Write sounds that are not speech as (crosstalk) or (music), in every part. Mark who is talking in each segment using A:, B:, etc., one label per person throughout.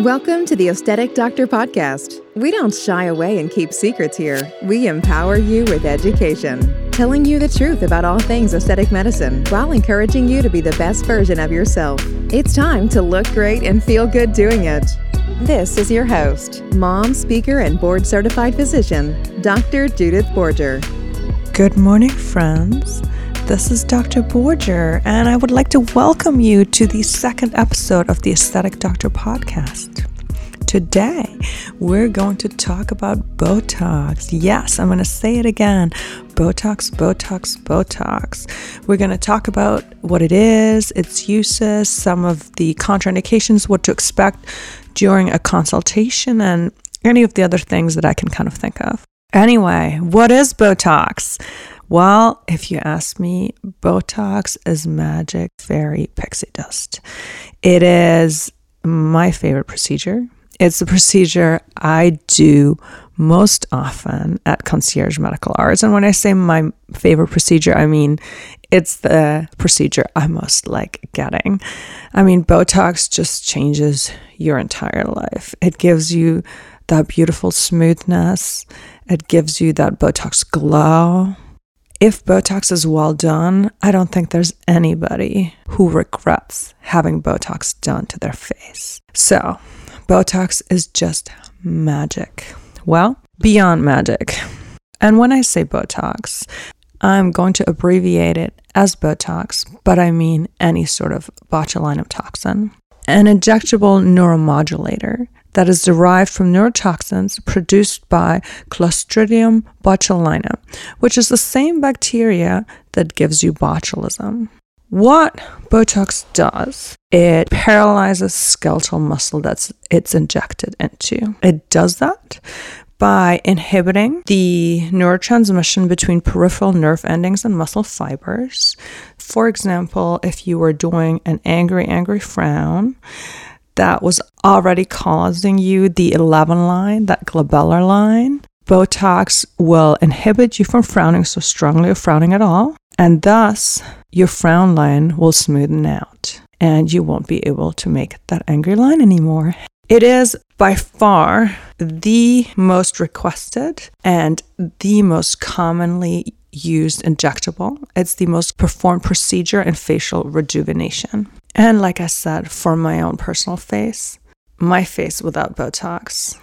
A: Welcome to the Aesthetic Doctor Podcast. We don't shy away and keep secrets here. We empower you with education, telling you the truth about all things aesthetic medicine while encouraging you to be the best version of yourself. It's time to look great and feel good doing it. This is your host, mom, speaker, and board certified physician, Dr. Judith Borger.
B: Good morning, friends. This is Dr. Borger, and I would like to welcome you to the second episode of the Aesthetic Doctor podcast. Today, we're going to talk about Botox. Yes, I'm going to say it again Botox, Botox, Botox. We're going to talk about what it is, its uses, some of the contraindications, what to expect during a consultation, and any of the other things that I can kind of think of. Anyway, what is Botox? Well, if you ask me, Botox is magic fairy pixie dust. It is my favorite procedure. It's the procedure I do most often at Concierge Medical Arts. And when I say my favorite procedure, I mean it's the procedure I most like getting. I mean, Botox just changes your entire life. It gives you that beautiful smoothness, it gives you that Botox glow if Botox is well done, I don't think there's anybody who regrets having Botox done to their face. So, Botox is just magic. Well, beyond magic. And when I say Botox, I'm going to abbreviate it as Botox, but I mean any sort of botulinum toxin. An injectable neuromodulator that is derived from neurotoxins produced by Clostridium botulinum, which is the same bacteria that gives you botulism. What Botox does, it paralyzes skeletal muscle that's it's injected into. It does that by inhibiting the neurotransmission between peripheral nerve endings and muscle fibers. For example, if you were doing an angry, angry frown, that was already causing you the 11 line, that glabellar line, Botox will inhibit you from frowning so strongly or frowning at all. And thus, your frown line will smoothen out and you won't be able to make that angry line anymore. It is by far the most requested and the most commonly used injectable. It's the most performed procedure in facial rejuvenation. And like I said, for my own personal face, my face without Botox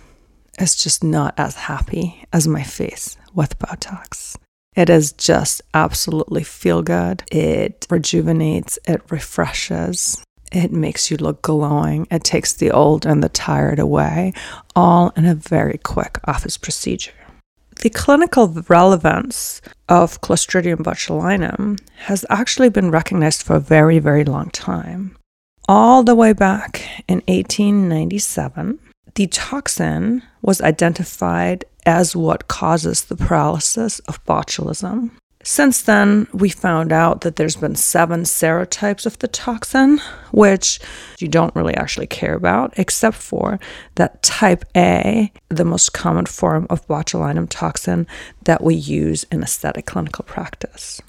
B: is just not as happy as my face with Botox. It is just absolutely feel good. It rejuvenates, it refreshes, it makes you look glowing. It takes the old and the tired away, all in a very quick office procedure. The clinical relevance of Clostridium botulinum has actually been recognized for a very, very long time. All the way back in 1897, the toxin was identified as what causes the paralysis of botulism. Since then, we found out that there's been seven serotypes of the toxin, which you don't really actually care about, except for that type A, the most common form of botulinum toxin that we use in aesthetic clinical practice.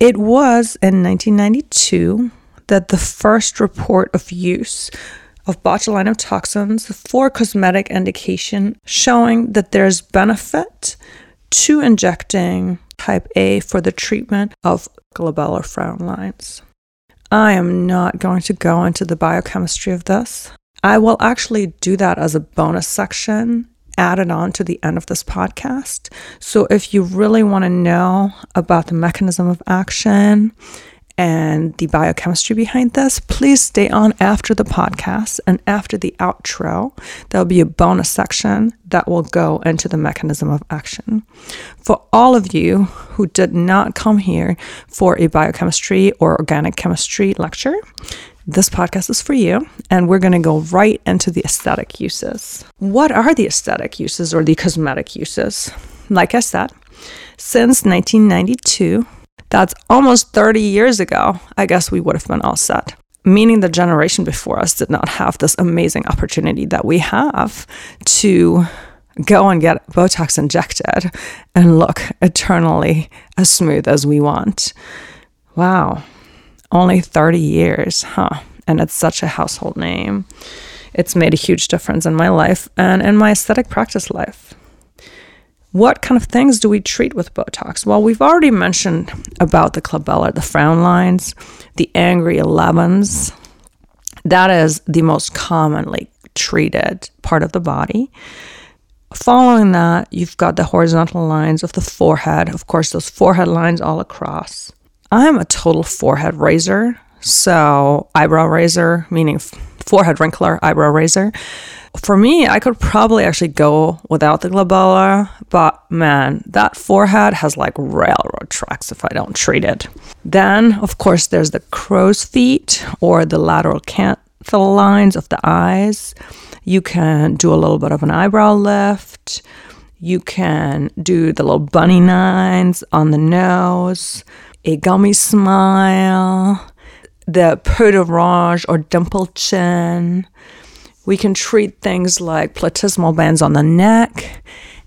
B: It was in 1992 that the first report of use of botulinum toxins for cosmetic indication showing that there's benefit to injecting type A for the treatment of glabellar frown lines. I am not going to go into the biochemistry of this. I will actually do that as a bonus section added on to the end of this podcast. So if you really want to know about the mechanism of action and the biochemistry behind this, please stay on after the podcast and after the outro. There'll be a bonus section that will go into the mechanism of action. For all of you who did not come here for a biochemistry or organic chemistry lecture, this podcast is for you, and we're going to go right into the aesthetic uses. What are the aesthetic uses or the cosmetic uses? Like I said, since 1992, that's almost 30 years ago. I guess we would have been all set. Meaning the generation before us did not have this amazing opportunity that we have to go and get Botox injected and look eternally as smooth as we want. Wow. Only 30 years, huh? And it's such a household name. it's made a huge difference in my life and in my aesthetic practice life. What kind of things do we treat with Botox? Well, we've already mentioned about the glabella, the frown lines, the angry 11s. That is the most commonly treated part of the body. Following that, you've got the horizontal lines of the forehead. Of course, those forehead lines all across. I'm a total forehead raiser. So, eyebrow raiser, meaning forehead wrinkler, eyebrow raiser. For me, I could probably actually go without the glabella, but man, that forehead has like railroad tracks if I don't treat it. Then, of course, there's the crow's feet or the lateral canthal lines of the eyes. You can do a little bit of an eyebrow lift. You can do the little bunny nines on the nose, a gummy smile, the peau d'orange or dimple chin. We can treat things like platysmal bands on the neck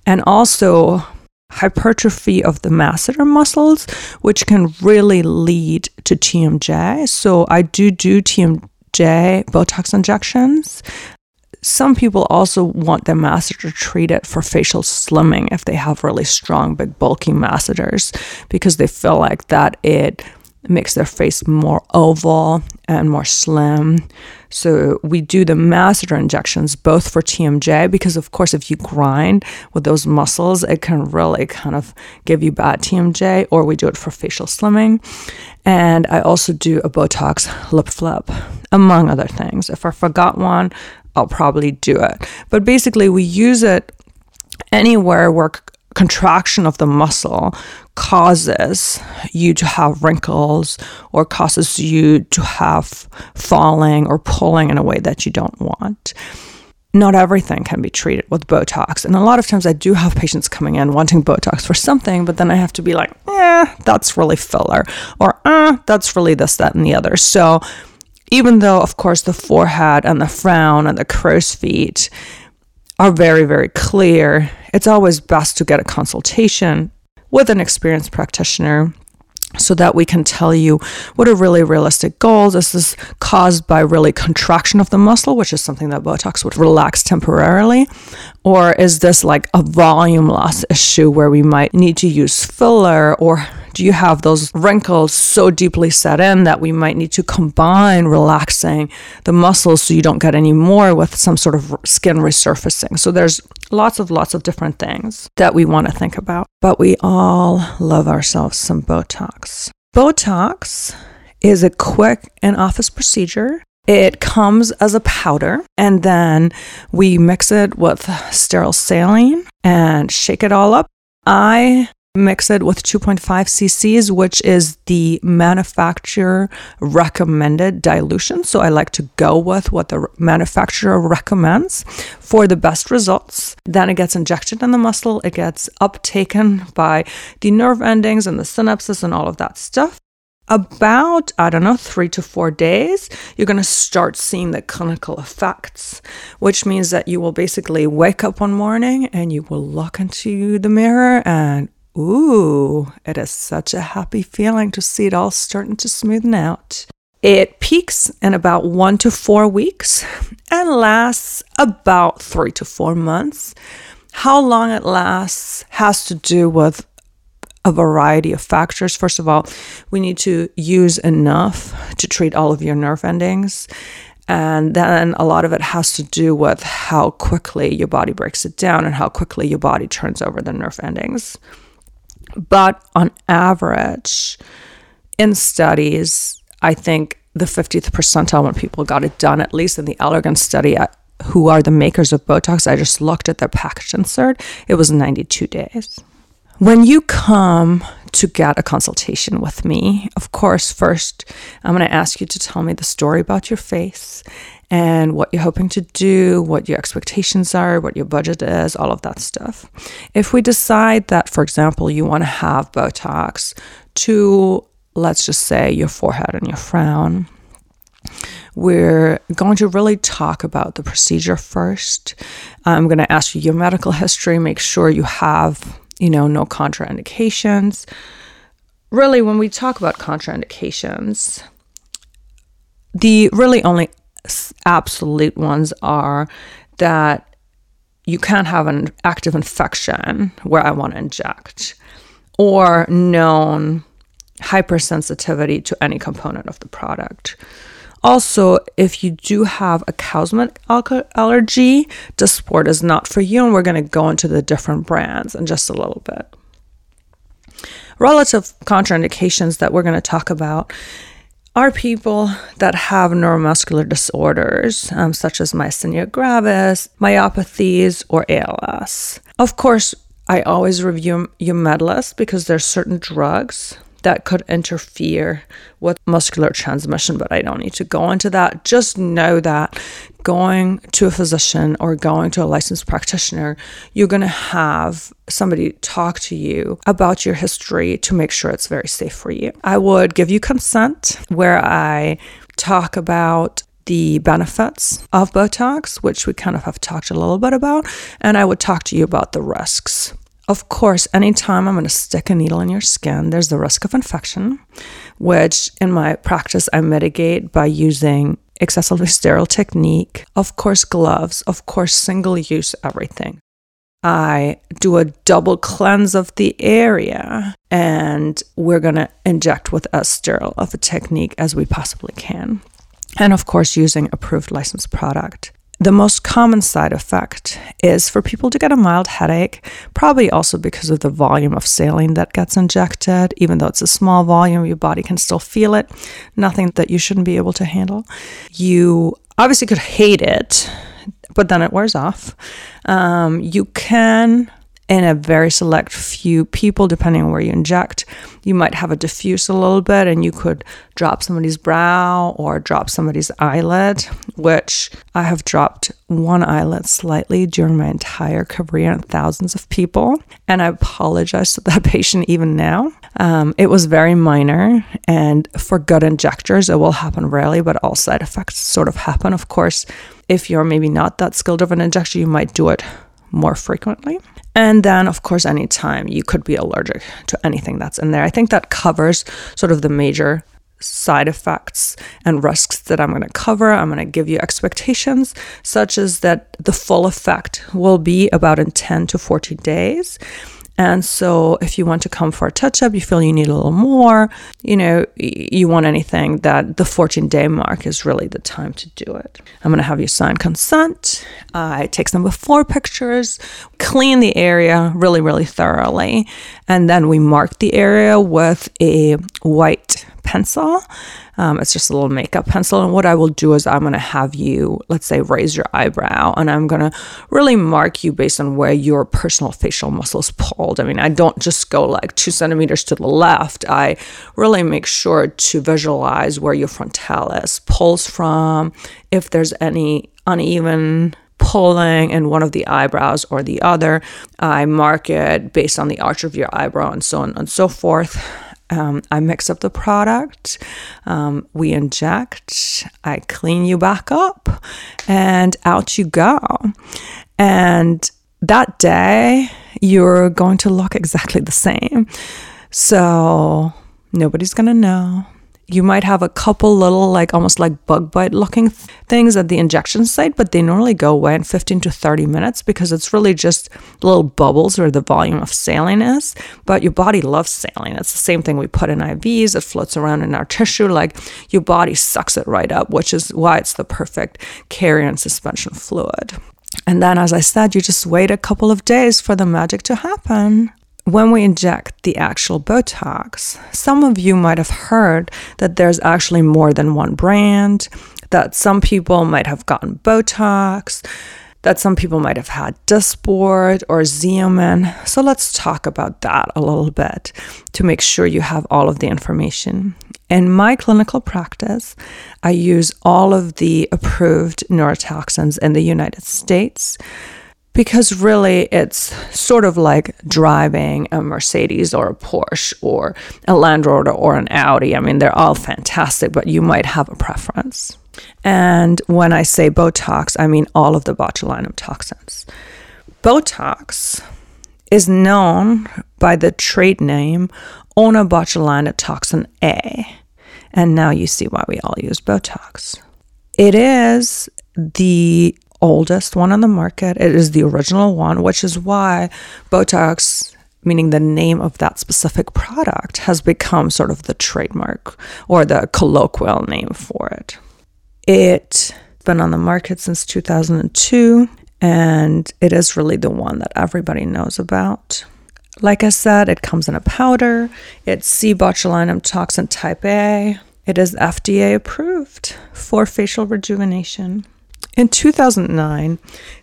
B: and also hypertrophy of the masseter muscles, which can really lead to TMJ. So I do do TMJ Botox injections. Some people also want their masseter treated for facial slimming if they have really strong, big, bulky masseters because they feel like that it makes their face more oval and more slim. So we do the masseter injections both for TMJ because of course if you grind with those muscles it can really kind of give you bad TMJ or we do it for facial slimming. And I also do a Botox lip flip among other things. If I forgot one, I'll probably do it. But basically we use it anywhere where contraction of the muscle causes you to have wrinkles or causes you to have falling or pulling in a way that you don't want. Not everything can be treated with Botox. And a lot of times I do have patients coming in wanting Botox for something, but then I have to be like, eh, that's really filler, or eh, that's really this, that, and the other. So even though, of course, the forehead and the frown and the crow's feet are very, very clear, it's always best to get a consultation with an experienced practitioner so that we can tell you what are really realistic goals. Is this caused by really contraction of the muscle, which is something that Botox would relax temporarily? Or is this like a volume loss issue where we might need to use filler or do you have those wrinkles so deeply set in that we might need to combine relaxing the muscles so you don't get any more with some sort of skin resurfacing? So there's lots of lots of different things that we want to think about. But we all love ourselves some Botox. Botox is a quick in office procedure it comes as a powder, and then we mix it with sterile saline and shake it all up. I mix it with 2.5 cc's, which is the manufacturer recommended dilution. So I like to go with what the manufacturer recommends for the best results. Then it gets injected in the muscle, it gets uptaken by the nerve endings and the synapses and all of that stuff about, I don't know, three to four days, you're going to start seeing the clinical effects, which means that you will basically wake up one morning and you will look into the mirror and Ooh, it is such a happy feeling to see it all starting to smoothen out. It peaks in about one to four weeks and lasts about three to four months. How long it lasts has to do with a variety of factors. First of all, we need to use enough to treat all of your nerve endings. And then a lot of it has to do with how quickly your body breaks it down and how quickly your body turns over the nerve endings. But on average, in studies, I think the 50th percentile when people got it done, at least in the Allergan study, uh, who are the makers of Botox, I just looked at their package insert, it was 92 days. When you come to get a consultation with me, of course, first I'm going to ask you to tell me the story about your face and what you're hoping to do, what your expectations are, what your budget is, all of that stuff. If we decide that, for example, you want to have Botox to, let's just say, your forehead and your frown, we're going to really talk about the procedure first. I'm going to ask you your medical history, make sure you have, you know, no contraindications. Really, when we talk about contraindications, the really only absolute ones are that you can't have an active infection where I want to inject, or known hypersensitivity to any component of the product. Also, if you do have a cow's milk allergy, Dysport is not for you, and we're going to go into the different brands in just a little bit. Relative contraindications that we're going to talk about are people that have neuromuscular disorders, um, such as myasthenia gravis, myopathies, or ALS. Of course, I always review your med list because there's certain drugs that could interfere with muscular transmission, but I don't need to go into that. Just know that going to a physician or going to a licensed practitioner, you're going to have somebody talk to you about your history to make sure it's very safe for you. I would give you consent where I talk about the benefits of Botox, which we kind of have talked a little bit about, and I would talk to you about the risks. Of course, anytime I'm going to stick a needle in your skin, there's the risk of infection, which in my practice I mitigate by using excessively sterile technique, of course, gloves, of course, single use everything. I do a double cleanse of the area and we're going to inject with as sterile of a technique as we possibly can. And of course, using approved licensed product. The most common side effect is for people to get a mild headache, probably also because of the volume of saline that gets injected. Even though it's a small volume, your body can still feel it. Nothing that you shouldn't be able to handle. You obviously could hate it, but then it wears off. Um, you can in a very select few people, depending on where you inject. You might have a diffuse a little bit and you could drop somebody's brow or drop somebody's eyelid, which I have dropped one eyelid slightly during my entire career in thousands of people. And I apologize to that (laughs) patient even now. Um, it was very minor, and for gut injectors, it will happen rarely, but all side effects sort of happen. Of course, if you're maybe not that skilled of an injector, you might do it more frequently. And then, of course, anytime you could be allergic to anything that's in there. I think that covers sort of the major side effects and risks that I'm going to cover. I'm going to give you expectations, such as that the full effect will be about in 10 to 14 days. And so, if you want to come for a touch up, you feel you need a little more, you know, you want anything that the 14 day mark is really the time to do it. I'm going to have you sign consent. I take some before pictures, clean the area really, really thoroughly. And then we mark the area with a white pencil um, it's just a little makeup pencil. And what I will do is I'm going to have you, let's say, raise your eyebrow and I'm going to really mark you based on where your personal facial muscles pulled. I mean, I don't just go like two centimeters to the left. I really make sure to visualize where your frontalis pulls from, if there's any uneven pulling in one of the eyebrows or the other. I mark it based on the arch of your eyebrow and so on and so forth. Um, I mix up the product, um, we inject, I clean you back up, and out you go. And that day, you're going to look exactly the same. So nobody's going to know you might have a couple little like almost like bug bite looking th- things at the injection site but they normally go away in 15 to 30 minutes because it's really just little bubbles where the volume of saline is. But your body loves saline. It's the same thing we put in ivs it floats around in our tissue. Like your body sucks it right up which is why it's the perfect carrier and suspension fluid. And then as i said you just wait a couple of days for the magic to happen when we inject the actual Botox, some of you might have heard that there's actually more than one brand, that some people might have gotten Botox, that some people might have had Dysport or Xeomin. So let's talk about that a little bit to make sure you have all of the information. In my clinical practice, I use all of the approved neurotoxins in the United States because really it's sort of like driving a Mercedes or a Porsche or a Land Rover or an Audi. I mean, they're all fantastic, but you might have a preference. And when I say Botox, I mean all of the botulinum toxins. Botox is known by the trade name Onabotulinum toxin A. And now you see why we all use Botox. It is the oldest one on the market. It is the original one, which is why Botox, meaning the name of that specific product, has become sort of the trademark or the colloquial name for it. It's been on the market since 2002, and it is really the one that everybody knows about. Like I said, it comes in a powder. It's C botulinum toxin type A. It is FDA approved for facial rejuvenation. In 2009,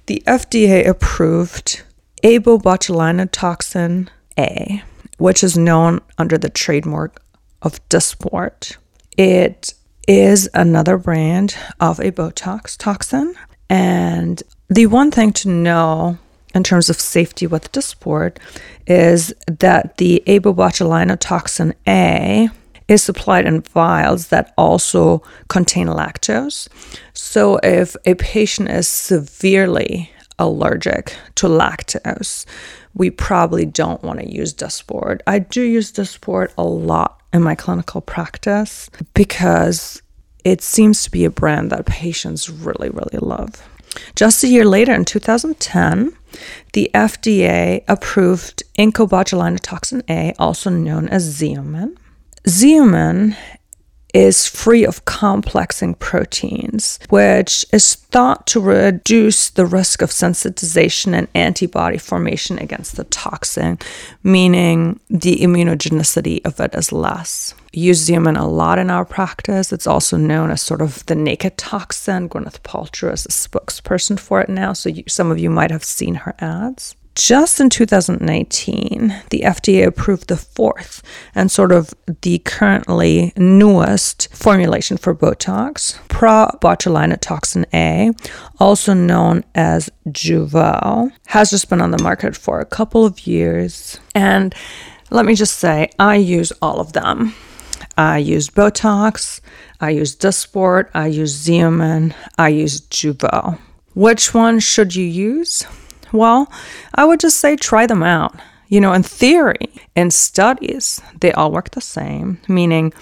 B: the FDA approved abobotulinum A, which is known under the trademark of Dysport. It is another brand of a Botox toxin. And the one thing to know in terms of safety with Dysport is that the abobotulinum toxin A is supplied in vials that also contain lactose. So, if a patient is severely allergic to lactose, we probably don't want to use Dysport. I do use Dysport a lot in my clinical practice because it seems to be a brand that patients really, really love. Just a year later, in 2010, the FDA approved incobotulinum A, also known as Xeomin. Xeomin is free of complexing proteins, which is thought to reduce the risk of sensitization and antibody formation against the toxin, meaning the immunogenicity of it is less. use Xeomin a lot in our practice. It's also known as sort of the naked toxin. Gwyneth Paltrow is a spokesperson for it now, so you, some of you might have seen her ads just in 2019, the FDA approved the fourth and sort of the currently newest formulation for Botox, pro-botulinum toxin A, also known as Jeuveau, has just been on the market for a couple of years. And let me just say, I use all of them. I use Botox, I use Dysport, I use Xeomin, I use Jeuveau. Which one should you use? Well, I would just say try them out. You know, in theory, in studies, they all work the same, meaning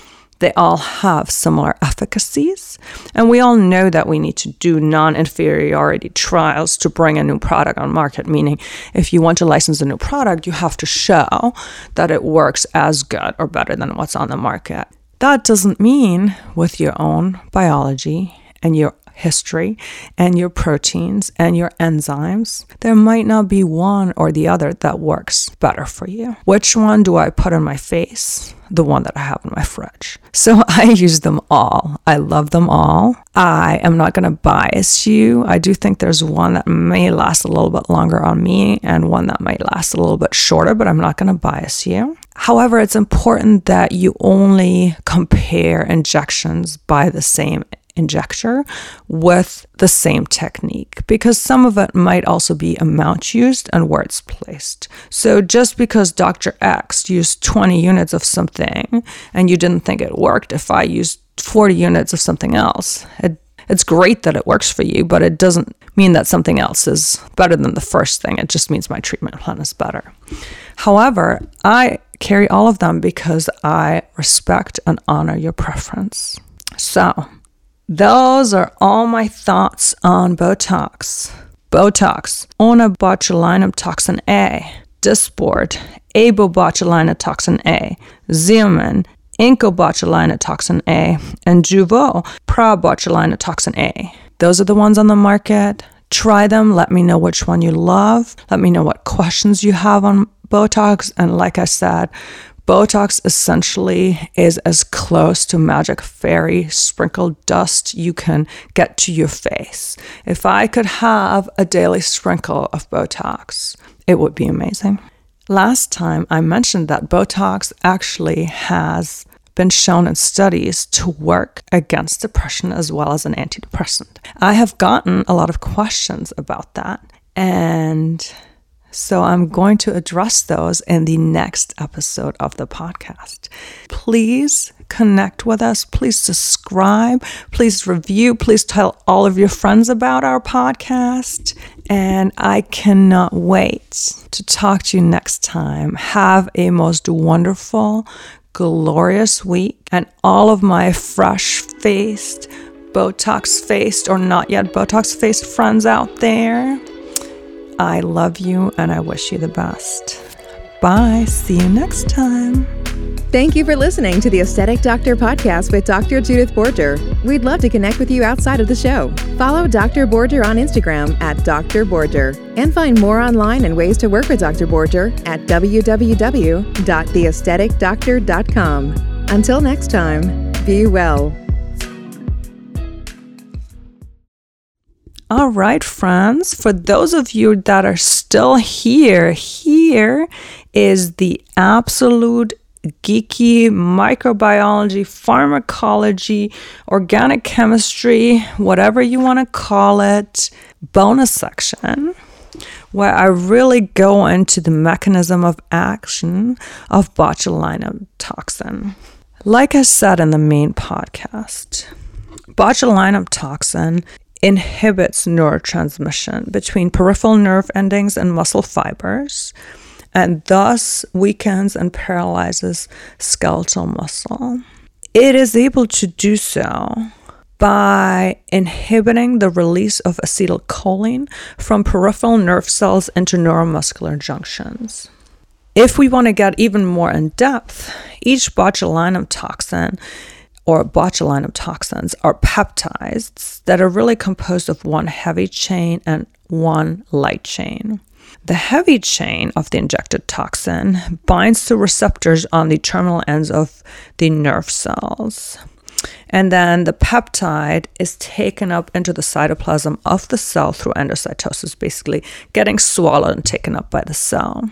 B: they all have similar efficacies. And we all know that we need to do non inferiority trials to bring a new product on market, meaning if you want to license a new product, you have to show that it works as good or better than what's on the market. That doesn't mean with your own biology and your history and your proteins and your enzymes, there might not be one or the other that works better for you. Which one do I put on my face? The one that I have in my fridge. So (laughs) I use them all. I love them all. I am not going to bias you. I do think there's one that may last a little bit longer on me and one that might last a little bit shorter, but I'm not going to bias you. However, it's important that you only compare injections by the same injector with the same technique because some of it might also be amount used and where it's placed. So just because Dr. X used 20 units of something and you didn't think it worked if I used 40 units of something else, it, it's great that it works for you, but it doesn't mean that something else is better than the first thing. It just means my treatment plan is better. However, I carry all of them because I respect and honor your preference. So, those are all my thoughts on Botox. Botox, onabotulinum toxin A, Dysport, abobotulinum toxin A, Xeomin, incobotulinum toxin A, and Jeuveau, pro-botulinum toxin A. Those are the ones on the market. Try them. Let me know which one you love. Let me know what questions you have on Botox. And like I said, Botox essentially is as close to magic fairy sprinkled dust you can get to your face. If I could have a daily sprinkle of Botox, it would be amazing. Last time I mentioned that Botox actually has been shown in studies to work against depression as well as an antidepressant. I have gotten a lot of questions about that and so I'm going to address those in the next episode of the podcast. Please connect with us. Please subscribe. Please review. Please tell all of your friends about our podcast. And I cannot wait to talk to you next time. Have a most wonderful, glorious week. And all of my fresh faced, Botox faced or not yet Botox faced friends out there. I love you and I wish you the best. Bye. See you next time.
A: Thank you for listening to the Aesthetic Doctor podcast with Dr. Judith Borger. We'd love to connect with you outside of the show. Follow Dr. Borger on Instagram at Dr. Borger and find more online and ways to work with Dr. Borger at www.theaestheticdoctor.com. Until next time, be well.
B: All right, friends, for those of you that are still here, here is the absolute geeky microbiology, pharmacology, organic chemistry, whatever you want to call it, bonus section where I really go into the mechanism of action of botulinum toxin. Like I said in the main podcast, botulinum toxin inhibits neurotransmission between peripheral nerve endings and muscle fibers and thus weakens and paralyzes skeletal muscle. It is able to do so by inhibiting the release of acetylcholine from peripheral nerve cells into neuromuscular junctions. If we want to get even more in depth, each botulinum toxin or botulinum toxins are peptides that are really composed of one heavy chain and one light chain. The heavy chain of the injected toxin binds to receptors on the terminal ends of the nerve cells. And then the peptide is taken up into the cytoplasm of the cell through endocytosis, basically getting swallowed and taken up by the cell.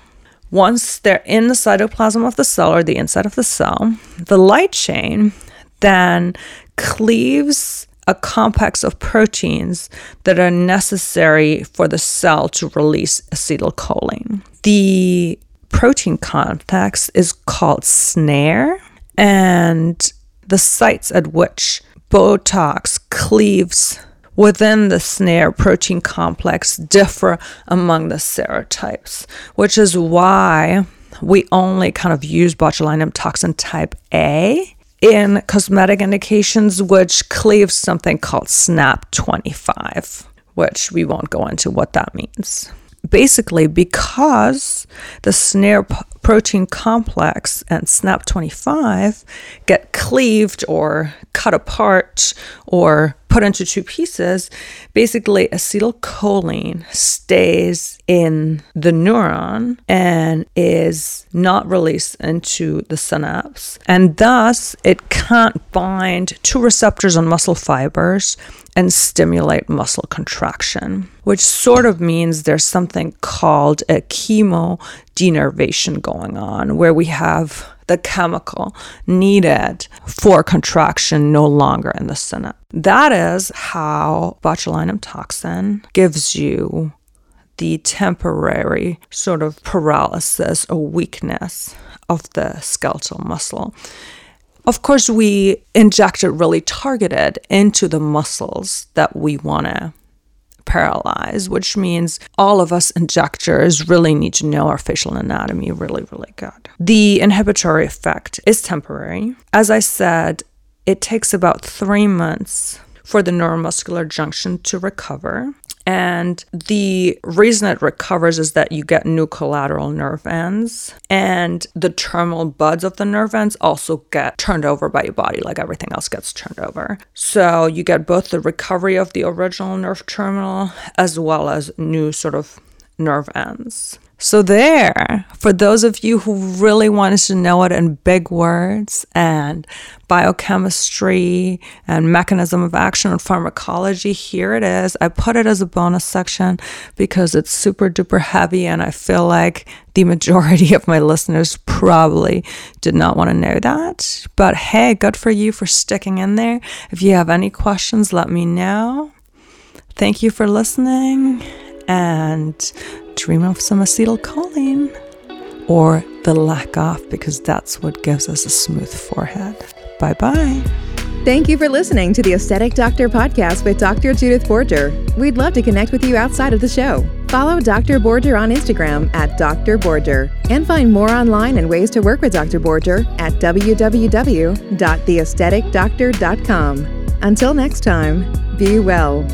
B: Once they're in the cytoplasm of the cell or the inside of the cell, the light chain then cleaves a complex of proteins that are necessary for the cell to release acetylcholine. The protein complex is called SNARE, and the sites at which Botox cleaves within the SNARE protein complex differ among the serotypes, which is why we only kind of use botulinum toxin type A in cosmetic indications, which cleaves something called SNAP25, which we won't go into what that means. Basically, because the SNARE protein complex and SNAP25 get cleaved or cut apart or put into two pieces, basically acetylcholine stays in the neuron and is not released into the synapse. And thus, it can't bind to receptors on muscle fibers and stimulate muscle contraction, which sort of means there's something called a chemo denervation going on where we have the chemical needed for contraction no longer in the synapse. That is how botulinum toxin gives you the temporary sort of paralysis or weakness of the skeletal muscle. Of course, we inject it really targeted into the muscles that we want to paralyze, which means all of us injectors really need to know our facial anatomy really, really good. The inhibitory effect is temporary. As I said, it takes about three months for the neuromuscular junction to recover. And the reason it recovers is that you get new collateral nerve ends, and the terminal buds of the nerve ends also get turned over by your body, like everything else gets turned over. So you get both the recovery of the original nerve terminal as well as new sort of nerve ends. So, there, for those of you who really wanted to know it in big words and biochemistry and mechanism of action and pharmacology, here it is. I put it as a bonus section because it's super duper heavy, and I feel like the majority of my listeners probably did not want to know that. But hey, good for you for sticking in there. If you have any questions, let me know. Thank you for listening and dream of some acetylcholine or the lack of, because that's what gives us a smooth forehead. Bye bye.
A: Thank you for listening to the Aesthetic Doctor podcast with Dr. Judith Borger. We'd love to connect with you outside of the show. Follow Dr. Borger on Instagram at Dr. Borger and find more online and ways to work with Dr. Borger at www.theaestheticdoctor.com. Until next time, be well.